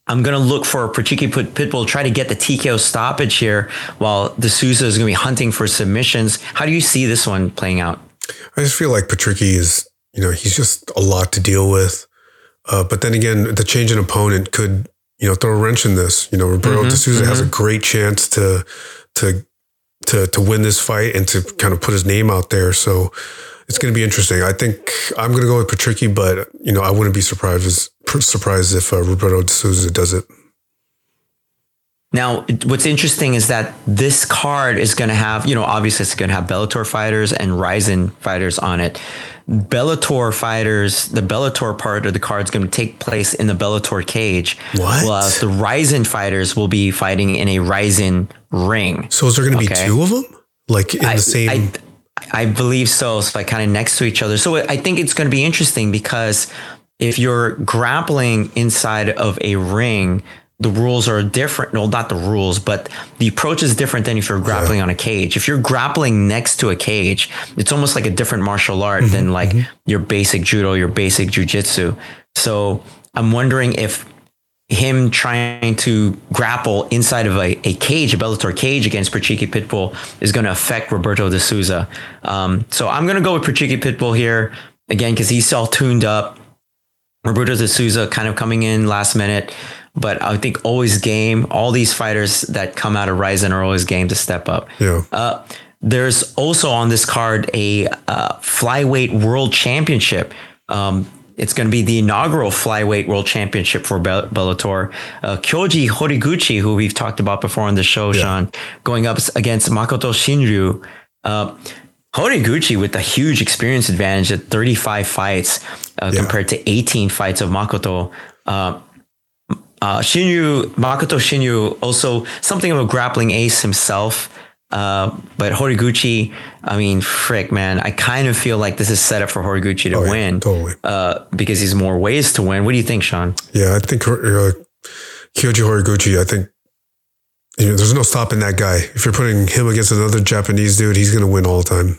I'm going to look for a Patricky Pitbull, try to get the TKO stoppage here while De Souza is going to be hunting for submissions. How do you see this one playing out? I just feel like Patricky is, you know, he's just a lot to deal with. Uh, but then again, the change in opponent could, you know, throw a wrench in this. You know, Roberto mm-hmm, De Souza mm-hmm. has a mm-hmm. great chance to, to, to, to win this fight and to kind of put his name out there. So, it's going to be interesting. I think I'm going to go with Patricky, but you know, I wouldn't be surprised surprised if uh, Roberto de Souza does it. Now, what's interesting is that this card is going to have, you know, obviously it's going to have Bellator fighters and Rizin fighters on it. Bellator fighters, the Bellator part of the card is going to take place in the Bellator cage. What? While the Rizin fighters will be fighting in a Rizin ring. So is there going to okay? be two of them? Like in I, the same. I, I believe so. So like kind of next to each other. So I think it's going to be interesting because if you're grappling inside of a ring, the rules are different. No, not the rules, but the approach is different than if you're grappling yeah. on a cage. If you're grappling next to a cage, it's almost like a different martial art mm-hmm, than like mm-hmm. your basic judo, your basic jujitsu. So I'm wondering if him trying to grapple inside of a, a cage, a Bellator cage against Patricky Pitbull is going to affect Roberto de Souza. Um, so I'm going to go with Patricky Pitbull here again because he's all tuned up. Roberto de Souza kind of coming in last minute, but I think always game. All these fighters that come out of Rizin are always game to step up. Yeah. Uh, there's also on this card a uh, flyweight world championship. Um, it's going to be the inaugural flyweight world championship for Bellator. Uh, Kyoji Horiguchi, who we've talked about before on the show, yeah. Sean, going up against Makoto Shinryu. Uh, Horiguchi with a huge experience advantage at 35 fights uh, yeah. compared to 18 fights of Makoto. Uh, uh, Shinryu, Makoto Shinryu, also something of a grappling ace himself. Uh, but Horiguchi, I mean, frick, man, I kind of feel like this is set up for Horiguchi to oh, win. Yeah, totally. Uh, because he's more ways to win. What do you think, Sean? Yeah, I think uh, Kyoji Horiguchi, I think you know, there's no stopping that guy. If you're putting him against another Japanese dude, he's going to win all the time.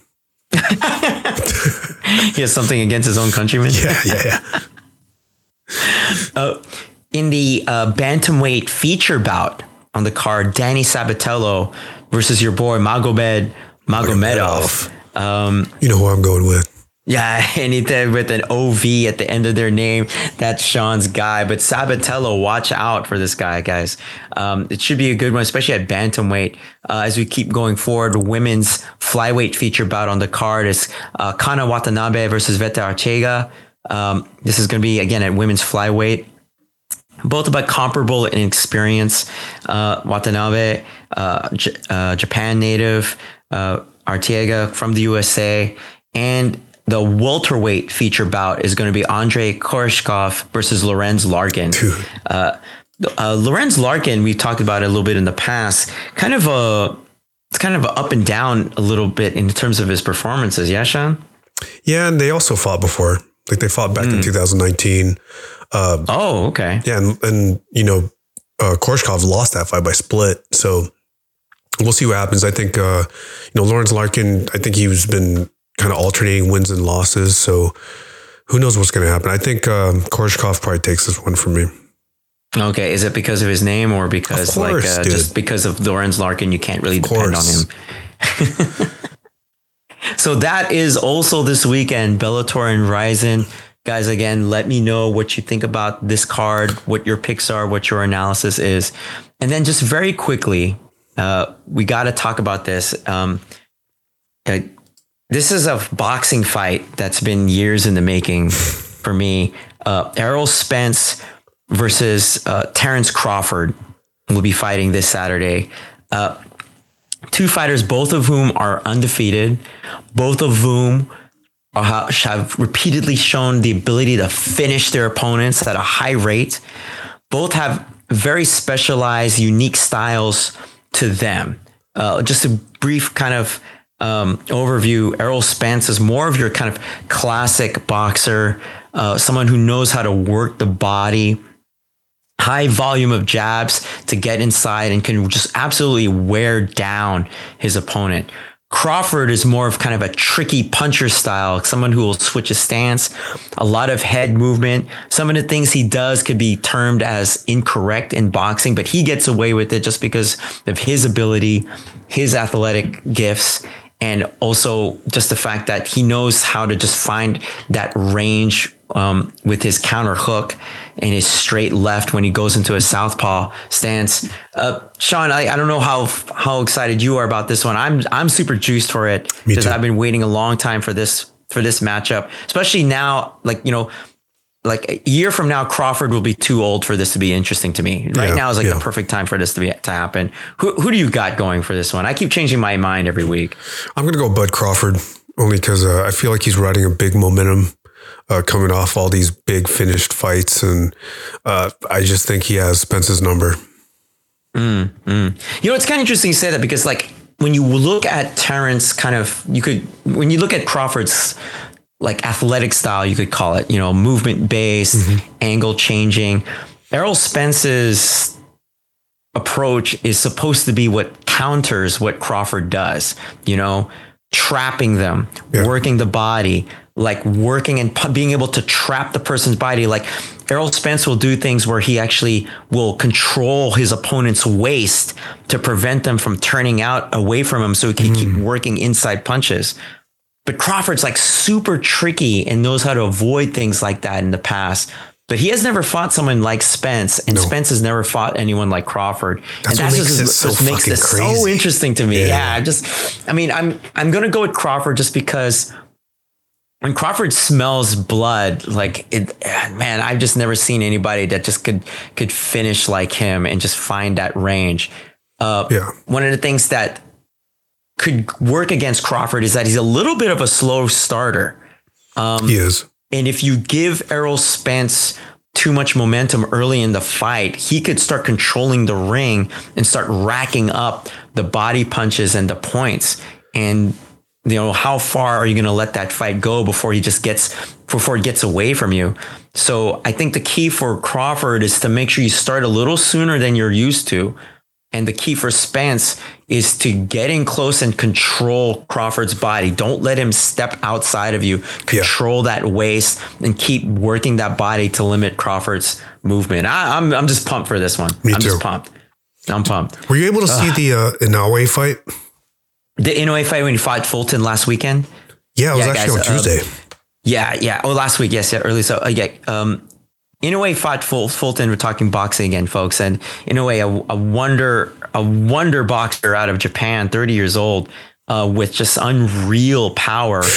<laughs> he has something against his own countrymen. <laughs> Yeah, yeah, yeah. <laughs> Uh, in the uh, bantamweight feature bout on the card, Danny Sabatello versus your boy Magomed Magomedov. Um, You know who I'm going with. yeah, <laughs> anything with an OV at the end of their name, that's Sean's guy. But Sabatello, watch out for this guy, guys. Um, it should be a good one, especially at bantamweight. Uh, as we keep going forward, women's flyweight feature bout on the card is uh, Kana Watanabe versus Veta Arteaga. Um, this is going to be again at women's flyweight both about comparable in experience. Uh, Watanabe, J- uh, Japan native, uh, Arteaga from the USA, and the welterweight feature bout is going to be Andre Koreshkov versus Lorenz Larkin. Uh, uh, Lorenz Larkin, we've talked about it a little bit in the past. Kind of a, it's kind of up and down a little bit in terms of his performances. Yeah, Sean. Yeah, and they also fought before. Like they fought back in 2019. Oh, okay. Yeah, and, and you know, uh, Koreshkov lost that fight by split. So we'll see what happens. I think, uh, you know, Lorenz Larkin, I think he's been kind of alternating wins and losses. So who knows what's going to happen? I think um, Koreshkov probably takes this one from me. Okay, is it because of his name or because course, like uh, just because of Lorenz Larkin you can't really depend on him? <laughs> so that is also this weekend Bellator and Rizin. Guys, again, let me know what you think about this card, what your picks are, what your analysis is. And then just very quickly, uh, we got to talk about this. Um, uh, this is a boxing fight that's been years in the making for me. Uh, Errol Spence versus uh, Terrence Crawford will be fighting this Saturday. Uh, two fighters, both of whom are undefeated, both of whom have repeatedly shown the ability to finish their opponents at a high rate. Both have very specialized, unique styles to them. Uh, just a brief kind of um, overview. Errol Spence is more of your kind of classic boxer, uh, someone who knows how to work the body, high volume of jabs to get inside and can just absolutely wear down his opponent. Crawford is more of kind of a tricky puncher style, someone who will switch a stance, a lot of head movement. Some of the things he does could be termed as incorrect in boxing, but he gets away with it just because of his ability, his athletic gifts, and also just the fact that he knows how to just find that range um, with his counter hook and his straight left when he goes into a southpaw stance. Uh, Sean, I, I don't know how how excited you are about this one. I'm I'm super juiced for it because. I've been waiting a long time for this for this matchup, especially now. Like you know, like a year from now, Crawford will be too old for this to be interesting to me. Right Yeah, now is like yeah. the perfect time for this to be to happen. Who who do you got going for this one? I keep changing my mind every week. I'm going to go Bud Crawford only because uh, I feel like he's riding a big momentum uh, coming off all these big finished fights. And uh, I just think he has Spence's number. You know, it's kind of interesting you say that because, like, when you look at Terrence, kind of, you could, when you look at Crawford's like athletic style, you could call it, you know, movement based, angle changing. Errol Spence's approach is supposed to be what counters what Crawford does, you know, trapping them, Yeah. working the body, like working and pu- being able to trap the person's body. Like Errol Spence will do things where he actually will control his opponent's waist to prevent them from turning out away from him so he can keep mm. working inside punches. But Crawford's like super tricky and knows how to avoid things like that in the past. But he has never fought someone like Spence, and No. Spence has never fought anyone like Crawford. That's and what makes just, so just makes this so interesting to me. Yeah. Yeah. I just, I mean, I'm I'm gonna go with Crawford just because when Crawford smells blood, like it, man, I've just never seen anybody that just could could finish like him and just find that range. Uh, Yeah. one of the things that could work against Crawford is that he's a little bit of a slow starter. he is. And if you give Errol Spence too much momentum early in the fight, he could start controlling the ring and start racking up the body punches and the points. And you know, how far are you going to let that fight go before he just gets before it gets away from you? So I think the key for Crawford is to make sure you start a little sooner than you're used to And the key for Spence is to get in close and control Crawford's body. Don't let him step outside of you. Control yeah. that waist and keep working that body to limit Crawford's movement. I, am I'm, I'm just pumped for this one. Me I'm too. just pumped. I'm pumped. Were you able to Ugh. see the uh, Inoue fight? The Inoue fight when he fought Fulton last weekend? Yeah, it was yeah, actually guys, on Tuesday. Um, yeah, yeah. Oh, last week. Yes, yeah, early. So, uh, yeah. Um, Inoue, fought Ful- Fulton. We're talking boxing again, folks. And Inoue, a, a wonder, a wonder boxer out of Japan, 30 years old, uh, with just unreal power. <sighs>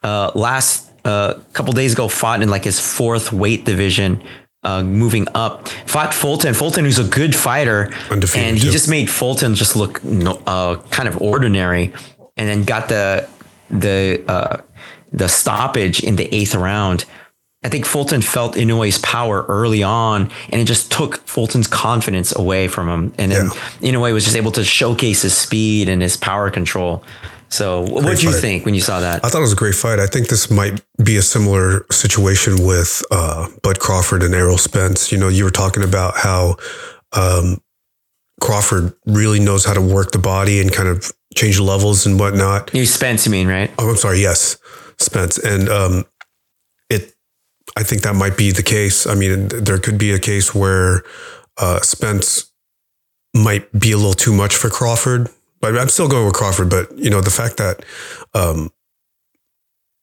Uh, last uh, couple days ago, fought in like his fourth weight division, uh, moving up. Fought Fulton. Fulton, who's a good fighter, Undefeated and he just made Fulton just look uh, kind of ordinary, and then got the the uh, the stoppage in the eighth round. I think Fulton felt Inoue's power early on, and it just took Fulton's confidence away from him. And then yeah. Inoue was just able to showcase his speed and his power control. So, what did you think when you saw that? I thought it was a great fight. I think this might be a similar situation with uh, Bud Crawford and Errol Spence. You know, you were talking about how um, Crawford really knows how to work the body and kind of change levels and whatnot. You Spence, you mean, right? Oh, I'm sorry. Yes, Spence. And um, it, I think that might be the case. I mean, there could be a case where uh, Spence might be a little too much for Crawford but I'm still going with Crawford. But you know, the fact that um,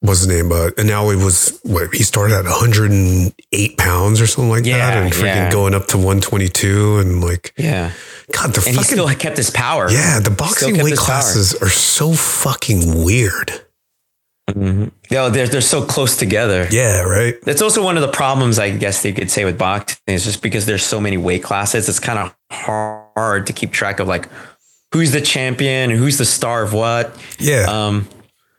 what's his name? Uh, and now it was what he started at 108 pounds or something like yeah, that, and freaking yeah. going up to 122 and like yeah. God, the and fucking, he still kept his power. Yeah, the boxing weight classes power. are so fucking weird. Mm-hmm. Yeah, they're they're so close together. Yeah, right. That's also one of the problems, I guess they could say with boxing is just because there's so many weight classes. It's kind of hard to keep track of like who's the champion and who's the star of what. Yeah. Um,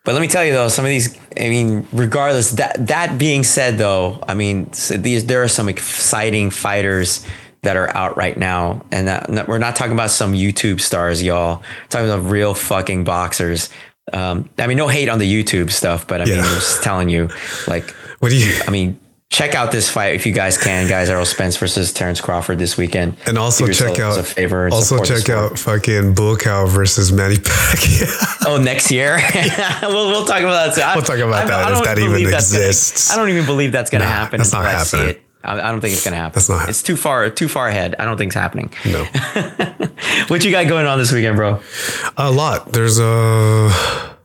but let me tell you though, some of these, I mean, regardless that that being said though, I mean, so these there are some exciting fighters that are out right now, and that, we're not talking about some YouTube stars, y'all. We're talking about real fucking boxers. Um, I mean, no hate on the YouTube stuff, but I yeah. mean, I'm just telling you, like, what do you? I mean, check out this fight if you guys can, guys. Errol Spence versus Terrence Crawford this weekend. And also check out a favor. Also check out fucking Buakaw versus Manny Pacquiao. <laughs> oh, next year. <laughs> <laughs> we'll we'll talk about that. Too. We'll talk about I, that I, if that even exists. Gonna, I don't even believe that's going to nah, happen. That's not happening. I, don't think it's going to happen. That's not happening. It's too far, too far ahead. I don't think it's happening. No. what you got going on this weekend, bro? A lot. There's a.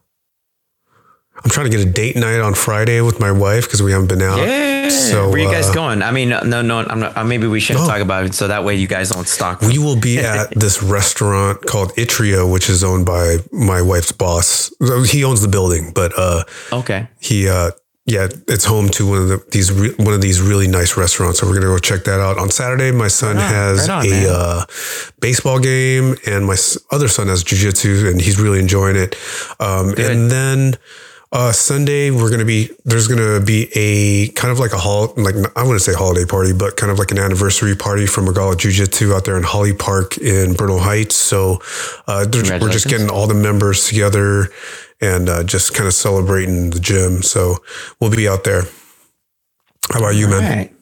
I'm trying to get a date night on Friday with my wife because we haven't been out. Yeah. So where are you guys uh, going? I mean, no, no, I'm not. Uh, maybe we shouldn't no. talk about it so that way you guys don't stalk. We will be <laughs> at this restaurant called Itrio, which is owned by my wife's boss. He owns the building, but uh, okay. He uh, yeah, it's home to one of the, these re, one of these really nice restaurants. So we're gonna go check that out on Saturday. My son right on, has right on, a uh, baseball game, and my other son has jujitsu, and he's really enjoying it. Um, and then uh, Sunday we're gonna be there's gonna be a kind of like a hall like I wouldn't say holiday party, but kind of like an anniversary party from Regala Jiu Jitsu out there in Holly Park in Bernal Heights. So uh, we're just getting all the members together and uh, just kind of celebrating the gym. So we'll be out there. How about you, all man? Right.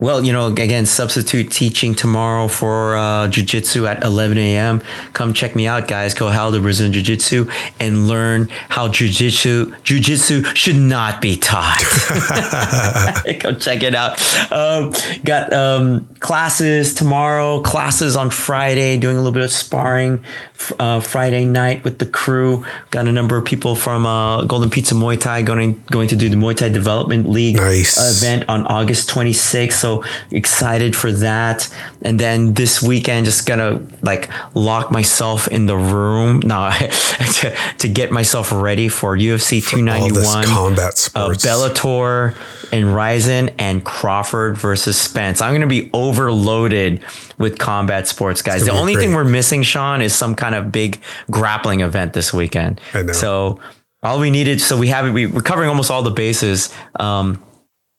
Well, you know, again, substitute teaching tomorrow for uh, jiu-jitsu at 11 a.m. Come check me out, guys. Go Hal to Brazilian Jiu-Jitsu and learn how jiu-jitsu, jiu-jitsu should not be taught. <laughs> <laughs> Go check it out. Um, got um, classes tomorrow, classes on Friday, doing a little bit of sparring uh, Friday night with the crew. Got a number of people from uh, Golden Pizza Muay Thai going going to do the Muay Thai Development League nice. event on August 26th. So excited for that. And then this weekend, just gonna like lock myself in the room <laughs> now to, to get myself ready for UFC 291, combat sports, uh, Bellator and Rizin and Crawford versus Spence. I'm gonna be overloaded with combat sports, guys. The only great. thing we're missing, Sean, is some kind of big grappling event this weekend. I. So all we needed, so we have it. We, we're covering almost all the bases. Um,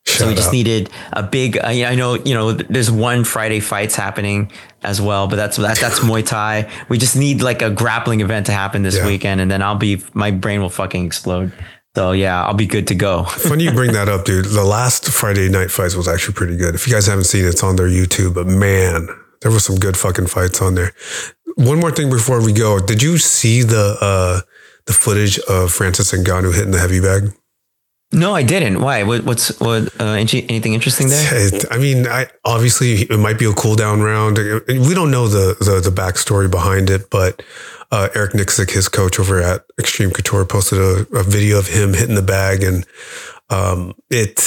so we just up. needed a big. Uh, I know you know there's one Friday fights happening as well, but that's that, that's Muay Thai. We just need like a grappling event to happen this yeah. weekend, and then I'll be my brain will fucking explode. So yeah, I'll be good to go. <laughs> Funny you bring that up, dude. The last Friday night fights was actually pretty good. If you guys haven't seen it, it's on their YouTube. But man, there was some good fucking fights on there. one more thing before we go. Did you see the uh, the footage of Francis and Ngannou hitting the heavy bag? No, I didn't. Why? What, what's what? Uh, anything interesting there? I mean, I obviously it might be a cool down round. We don't know the the, the backstory behind it, but uh, Eric Nicksick, his coach over at Extreme Couture, posted a, a video of him hitting the bag, and um, it.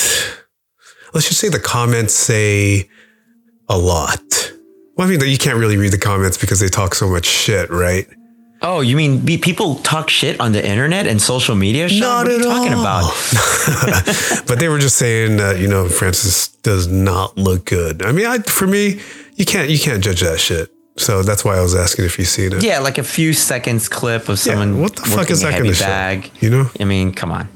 Let's just say the comments say a lot. Well, I mean, that you can't really read the comments because they talk so much shit, right? Oh, you mean people talk shit on the internet and social media? Sean? Not what are at you talking all. about? <laughs> but they were just saying that you know Francis does not look good. I mean, I, for me, you can't you can't judge that shit. So that's why I was asking if you've seen it. Yeah, like a few seconds clip of someone. Yeah, what the fuck is that gonna show? bag? You know? I mean, come on.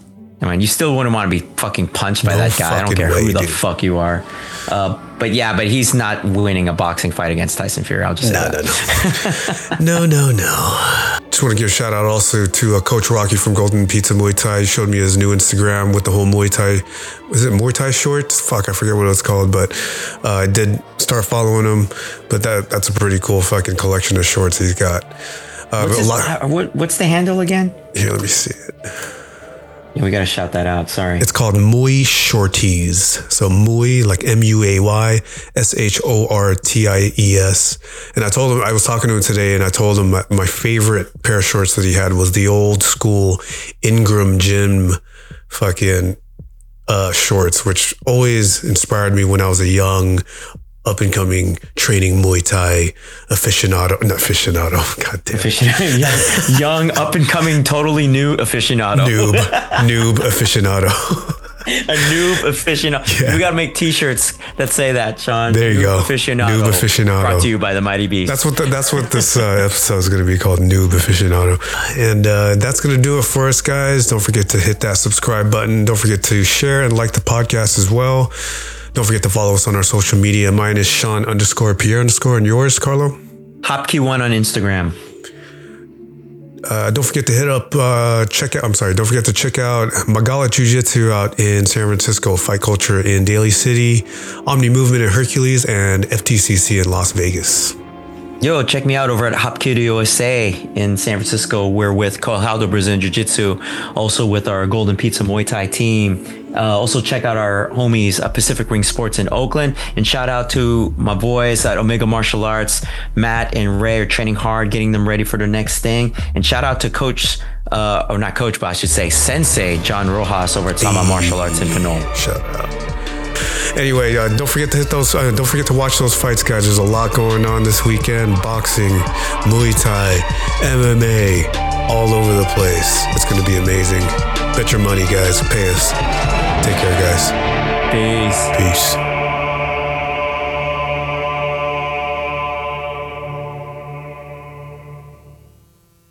I mean, you still wouldn't want to be fucking punched by No that guy. I don't care way, who the dude. fuck you are. Uh, but yeah, but he's not winning a boxing fight against Tyson Fury. I'll just say No, that. no, no, <laughs> no, no. Just want to give a shout out also to uh, Coach Rocky from Golden Pizza Muay Thai. He showed me his new Instagram with the whole Muay Thai. Was it Muay Thai shorts? Fuck, I forget what it's called, but uh, I did start following him. But that that's a pretty cool fucking collection of shorts he's got. Uh, What's, his- lot- uh, what- what's the handle again? here, let me see it. Yeah, we got to shout that out. Sorry. It's called Muay Shorties. So Muay, like M U A Y S H O R T I E S. And I told him, I was talking to him today and I told him my, my favorite pair of shorts that he had was the old school Ingram Gym fucking uh, shorts, which always inspired me when I was a young, up and coming training Muay Thai aficionado. Not aficionado. <laughs> God damn. Aficionado. <laughs> young, young, up and coming, totally new aficionado. Noob, noob aficionado. <laughs> a noob aficionado. We got to make T-shirts that say that, Sean. There you Noob go. Aficionado. Noob aficionado. Brought to you by the Mighty Beast. That's what the, that's what this uh, episode is going to be called, Noob Aficionado, and uh, that's going to do it for us, guys. Don't forget to hit that subscribe button. Don't forget to share and like the podcast as well. Don't forget to follow us on our social media. Mine is Sean underscore Pierre underscore, and yours, Carlo. Hapki1 on Instagram. Uh, don't forget to hit up, uh, check out, I'm sorry, don't forget to check out Magala Jiu Jitsu out in San Francisco, Fight Culture in Daly City, Omni Movement in Hercules, and FTCC in Las Vegas. Yo, check me out over at Hapkido USA in San Francisco. We're with Kohaldo Brazilian Jiu Jitsu, also with our Golden Pizza Muay Thai team. Uh, also, check out our homies at Pacific Ring Sports in Oakland. And shout out to my boys at Omega Martial Arts. Matt and Ray are training hard, getting them ready for their next thing. And shout out to Coach, uh, or not Coach, but I should say Sensei John Rojas over at Sama Martial Arts in Pinole. Shut up. Anyway, uh, don't forget to hit those. Uh, don't forget to watch those fights, guys. There's a lot going on this weekend: boxing, Muay Thai, MMA, all over the place. It's going to be amazing. Bet your money, guys. Pay us. Take care, guys. Peace. Peace.